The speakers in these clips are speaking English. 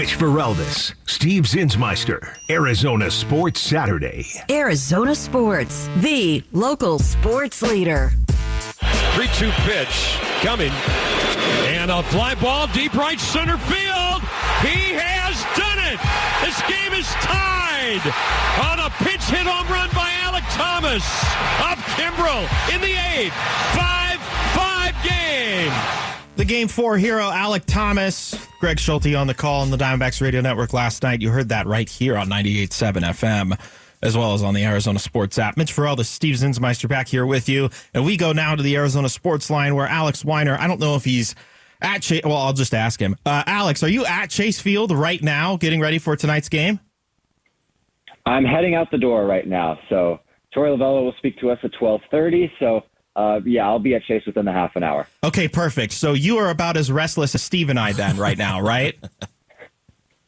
Mitch Feraldis, Steve Zinsmeister, Arizona Sports Saturday. Arizona Sports, the local sports leader. 3 2 pitch coming. And a fly ball deep right center field. He has done it. This game is tied on a pinch hit home run by Alek Thomas of Kimbrel in the eighth. 5 5 game. The game four hero, Alek Thomas. Greg Schulte on the call on the Diamondbacks radio network last night. You heard that right here on 98.7 FM, as well as on the Arizona Sports app. Mitch Farrell, the Steve Zinsmeister back here with you. And we go now to the Arizona Sports line where Alex Weiner, I don't know if he's at Chase. Well, I'll just ask him. Uh, Alex, are you at Chase Field right now getting ready for tonight's game? I'm heading out the door right now. So Torey Lovullo will speak to us at 1230. So uh, yeah, I'll be at Chase within the half an hour. Okay, perfect. So you are about as restless as Steve and I then right now, right?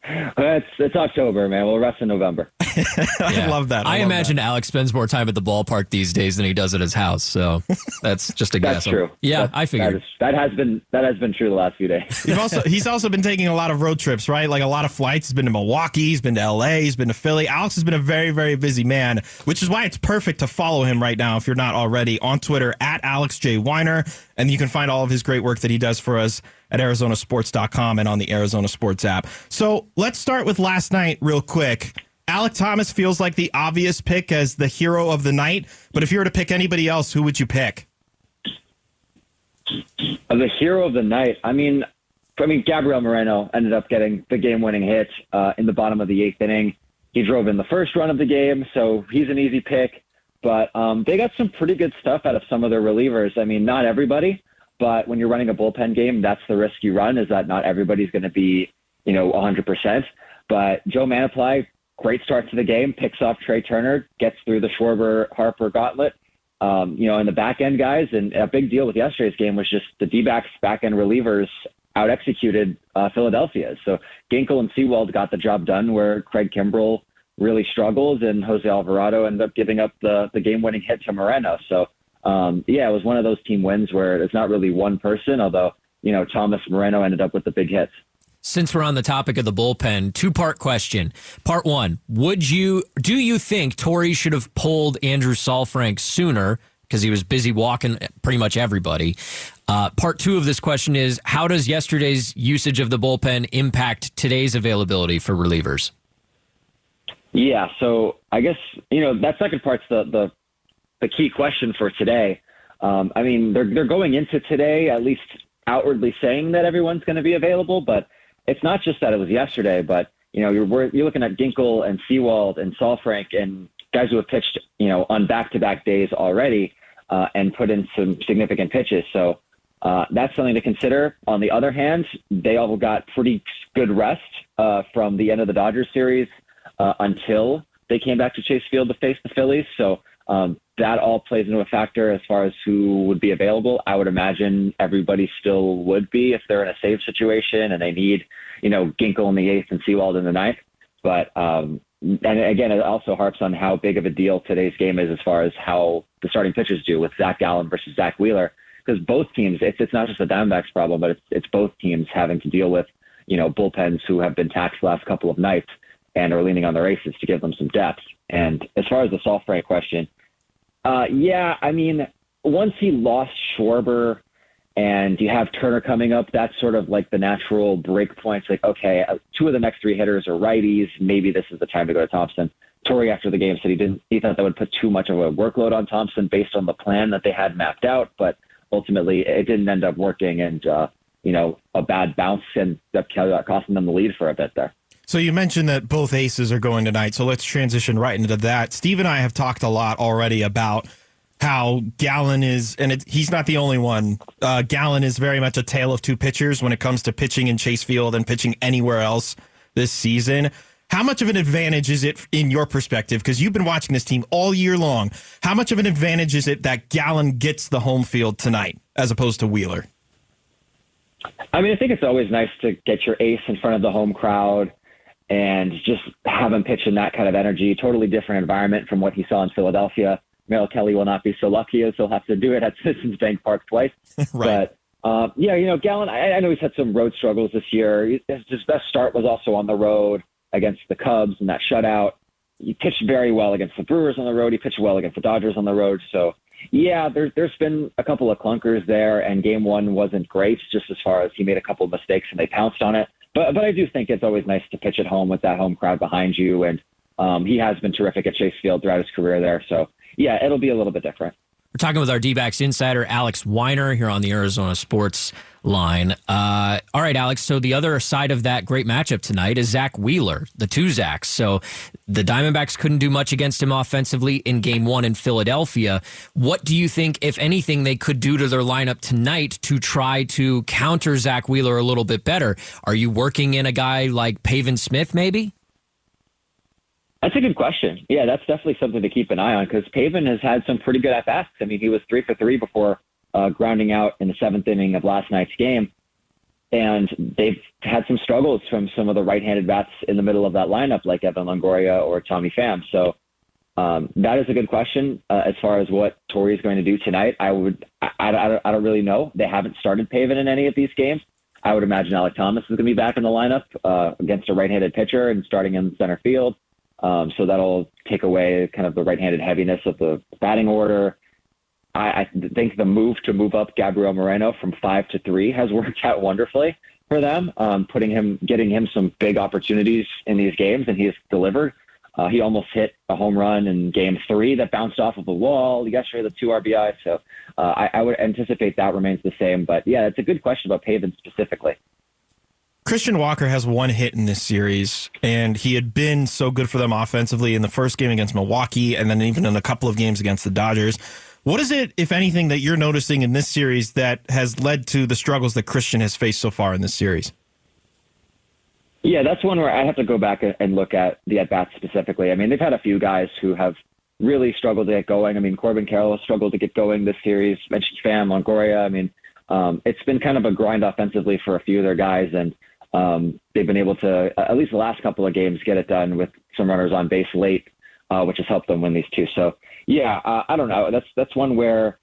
It's it's October, man. We'll rest in November. I Yeah. love that. I, love imagine that. Alex spends more time at the ballpark these days than he does at his house. So that's just a That's guess. true. Yeah, That- I figured. That, is, that has been that has been true the last few days. You've also he's also been taking a lot of road trips, right? Like a lot of flights. He's been to Milwaukee, he's been to LA, he's been to Philly. Alex has been a very, very busy man, which is why it's perfect to follow him right now if you're not already on Twitter at Alex J. Weiner. And you can find all of his great work that he does for us at Arizonasports.com and on the Arizona Sports app. So let's start with last night real quick. Alek Thomas feels like the obvious pick as the hero of the night, but if you were to pick anybody else, who would you pick? The hero of the night. I mean, I mean, Gabriel Moreno ended up getting the game-winning hit uh, in the bottom of the eighth inning. He drove in the first run of the game, so he's an easy pick. But um, they got some pretty good stuff out of some of their relievers. I mean, not everybody, but when you're running a bullpen game, that's the risk you run. Is that not everybody's going to be, you know, 100%. But Joe Mantiply, great start to the game, picks off Trea Turner, gets through the Schwarber Harper gauntlet um, you know, in the back end guys. And a big deal with yesterday's game was just the D backs back end relievers out executed uh, Philadelphia. So Ginkel and Sewald got the job done where Craig Kimbrel really struggles and Jose Alvarado ended up giving up the, the game winning hit to Moreno. So, um, yeah, it was one of those team wins where it's not really one person, although, you know, Thomas Moreno ended up with the big hits. Since we're on the topic of the bullpen, two part question. Part one: Would you do you think Torey should have pulled Andrew Saalfrank sooner because he was busy walking pretty much everybody? Uh, part two of this question is: How does yesterday's usage of the bullpen impact today's availability for relievers? Yeah, so I guess you know that second part's the the, the key question for today. Um, I mean, they're they're going into today at least outwardly saying that everyone's going to be available, but it's not just that it was yesterday. But you know, you're you're looking at Ginkel and Sewald and Saalfrank and guys who have pitched you know on back to back days already uh, and put in some significant pitches. So uh, that's something to consider. On the other hand, they all got pretty good rest uh, from the end of the Dodgers series uh, until they came back to Chase Field to face the Phillies. So um, that all plays into a factor as far as who would be available. I would imagine everybody still would be if they're in a save situation and they need, you know, Ginkel in the eighth and Sewald in the ninth. But um, and again, it also harps on how big of a deal today's game is as far as how the starting pitchers do with Zac Gallen versus Zack Wheeler. Because both teams, it's it's not just the Diamondbacks problem, but it's it's both teams having to deal with, you know, bullpens who have been taxed the last couple of nights and are leaning on their aces to give them some depth. And as far as the soft Saalfrank question, uh, yeah, I mean, once he lost Schwarber and you have Turner coming up, that's sort of like the natural break points. Like, okay, uh, two of the next three hitters are righties. Maybe this is the time to go to Thompson. Torey after the game said he didn't. He thought that would put too much of a workload on Thompson based on the plan that they had mapped out, but ultimately it didn't end up working. And uh, you know, a bad bounce and that costing them the lead for a bit there. So you mentioned that both aces are going tonight. So let's transition right into that. Steve and I have talked a lot already about how Gallen is, and it, he's not the only one. Uh, Gallen is very much a tale of two pitchers when it comes to pitching in Chase Field and pitching anywhere else this season. How much of an advantage is it in your perspective? Because you've been watching this team all year long. How much of an advantage is it that Gallen gets the home field tonight as opposed to Wheeler? I mean, I think it's always nice to get your ace in front of the home crowd and just have him pitch in that kind of energy. Totally different environment from what he saw in Philadelphia. Merrill Kelly will not be so lucky as he'll have to do it at Citizens Bank Park twice. Right. Uh, yeah, you know, Gallen, I, I know he's had some road struggles this year. His best start was also on the road against the Cubs in that shutout. He pitched very well against the Brewers on the road. He pitched well against the Dodgers on the road. So, yeah, there's there's been a couple of clunkers there, and game one wasn't great, just as far as he made a couple of mistakes and they pounced on it. But but I do think it's always nice to pitch at home with that home crowd behind you, and um, he has been terrific at Chase Field throughout his career there. So, yeah, it'll be a little bit different. We're talking with our D backs insider, Alex Weiner, here on the Arizona Sports line. Uh, all right, Alex. So the other side of that great matchup tonight is Zack Wheeler, the two Zacks. So the Diamondbacks couldn't do much against him offensively in game one in Philadelphia. What do you think, if anything, they could do to their lineup tonight to try to counter Zack Wheeler a little bit better? Are you working in a guy like Pavin Smith, maybe? That's a good question. Yeah, that's definitely something to keep an eye on because Pavin has had some pretty good at bats. I mean, he was three for three before uh, grounding out in the seventh inning of last night's game. And they've had some struggles from some of the right-handed bats in the middle of that lineup, like Evan Longoria or Tommy Pham. So um, that is a good question uh, as far as what Torey is going to do tonight. I would, I, I, I don't really know. They haven't started Pavin in any of these games. I would imagine Alek Thomas is going to be back in the lineup uh, against a right-handed pitcher and starting in center field. Um, so that'll take away kind of the right-handed heaviness of the batting order. I, I think the move to move up Gabriel Moreno from five to three has worked out wonderfully for them, um, putting him, getting him some big opportunities in these games, and he's delivered. Uh, he almost hit a home run in Game Three that bounced off of the wall yesterday, the two RBI. So uh, I, I would anticipate that remains the same. But yeah, it's a good question about Pavin specifically. Christian Walker has one hit in this series, and he had been so good for them offensively in the first game against Milwaukee, and then even in a couple of games against the Dodgers. What is it, if anything, that you're noticing in this series that has led to the struggles that Christian has faced so far in this series? Yeah, that's one where I have to go back and look at the at bats specifically. I mean, they've had a few guys who have really struggled to get going. I mean, Corbin Carroll struggled to get going this series. Mentioned Pham, Longoria. I mean, um, it's been kind of a grind offensively for a few of their guys, and um, they've been able to, at least the last couple of games, get it done with some runners on base late, uh, which has helped them win these two. So, yeah, uh, I don't know. That's that's one where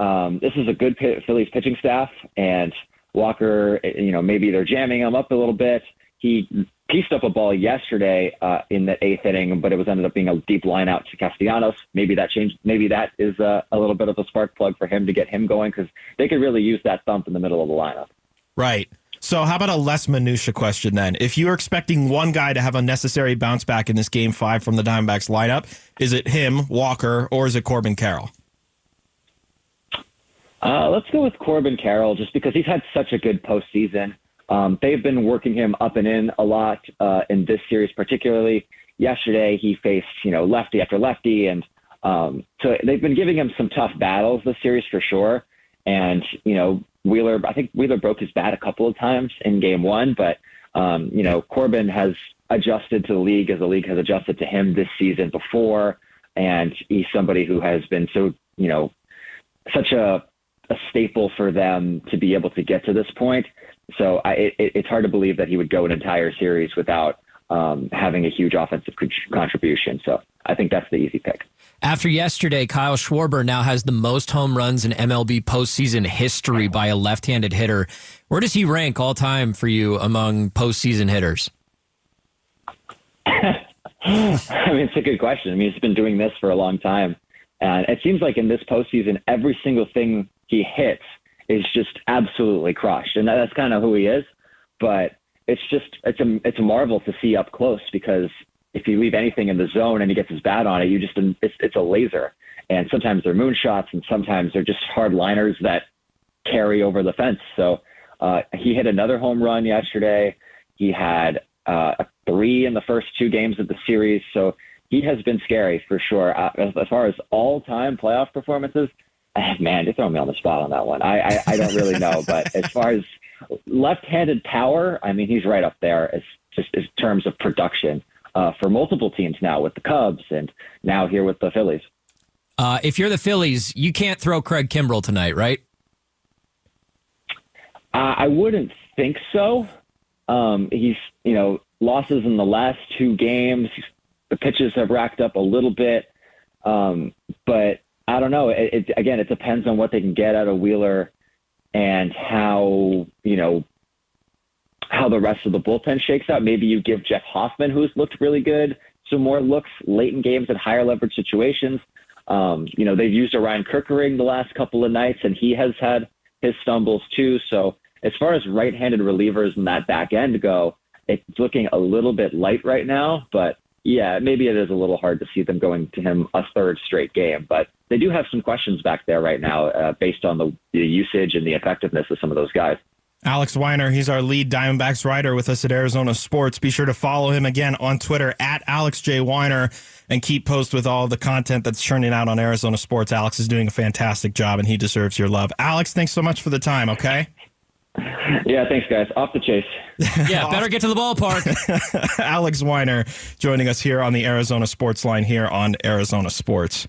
um, this is a good Phillies pitching staff, and Walker, you know, maybe they're jamming him up a little bit. He pieced up a ball yesterday uh, in the eighth inning, but it was ended up being a deep line out to Castellanos. Maybe that changed. Maybe that is a, a little bit of a spark plug for him to get him going because they could really use that thump in the middle of the lineup. Right. So, how about a less minutia question then? If you're expecting one guy to have a necessary bounce back in this game five from the Diamondbacks lineup, is it him, Walker, or is it Corbin Carroll? Uh, let's go with Corbin Carroll just because he's had such a good postseason. Um, they've been working him up and in a lot uh, in this series, particularly. Yesterday, he faced you know lefty after lefty, and um, so they've been giving him some tough battles this series for sure. And you know, Wheeler, I think Wheeler broke his bat a couple of times in game one, but, um, you know, Corbin has adjusted to the league as the league has adjusted to him this season before. And he's somebody who has been so, you know, such a, a staple for them to be able to get to this point. So I, it, it's hard to believe that he would go an entire series without um, having a huge offensive contribution. So I think that's the easy pick. After yesterday, Kyle Schwarber now has the most home runs in MLB postseason history by a left handed hitter. Where does he rank all time for you among postseason hitters? I mean, it's a good question. I mean, he's been doing this for a long time. And it seems like in this postseason, every single thing he hits is just absolutely crushed. And that's kind of who he is. But it's just, it's a, it's a marvel to see up close because if you leave anything in the zone and he gets his bat on it, you just it's, it's a laser. And sometimes they're moonshots, and sometimes they're just hard liners that carry over the fence. So uh, he hit another home run yesterday. He had uh, a three in the first two games of the series. So he has been scary for sure. Uh, as, as far as all-time playoff performances, uh, man, you're throwing me on the spot on that one. I, I, I don't really know, but as far as left-handed power, I mean, he's right up there as just in terms of production uh, for multiple teams now with the Cubs and now here with the Phillies. Uh, if you're the Phillies, you can't throw Craig Kimbrel tonight, right? Uh, I wouldn't think so. Um, he's, you know, losses in the last two games. The pitches have racked up a little bit. Um, but I don't know. It, it, again, it depends on what they can get out of Wheeler and how you know how the rest of the bullpen shakes out. Maybe you give Jeff Hoffman, who's looked really good, some more looks late in games at higher leverage situations. Um, you know, they've used Orion Kirkering the last couple of nights, and he has had his stumbles too. So as far as right-handed relievers in that back end go, it's looking a little bit light right now. But yeah, maybe it is a little hard to see them going to him a third straight game. But they do have some questions back there right now uh, based on the, the usage and the effectiveness of some of those guys. Alex Weiner, he's our lead Diamondbacks writer with us at Arizona Sports. Be sure to follow him again on Twitter at Alex J. Weiner and keep post with all the content that's churning out on Arizona Sports. Alex is doing a fantastic job and he deserves your love. Alex, thanks so much for the time, okay? Yeah, thanks, guys. Off the chase. Yeah, better get to the ballpark. Alex Weiner joining us here on the Arizona Sports line here on Arizona Sports.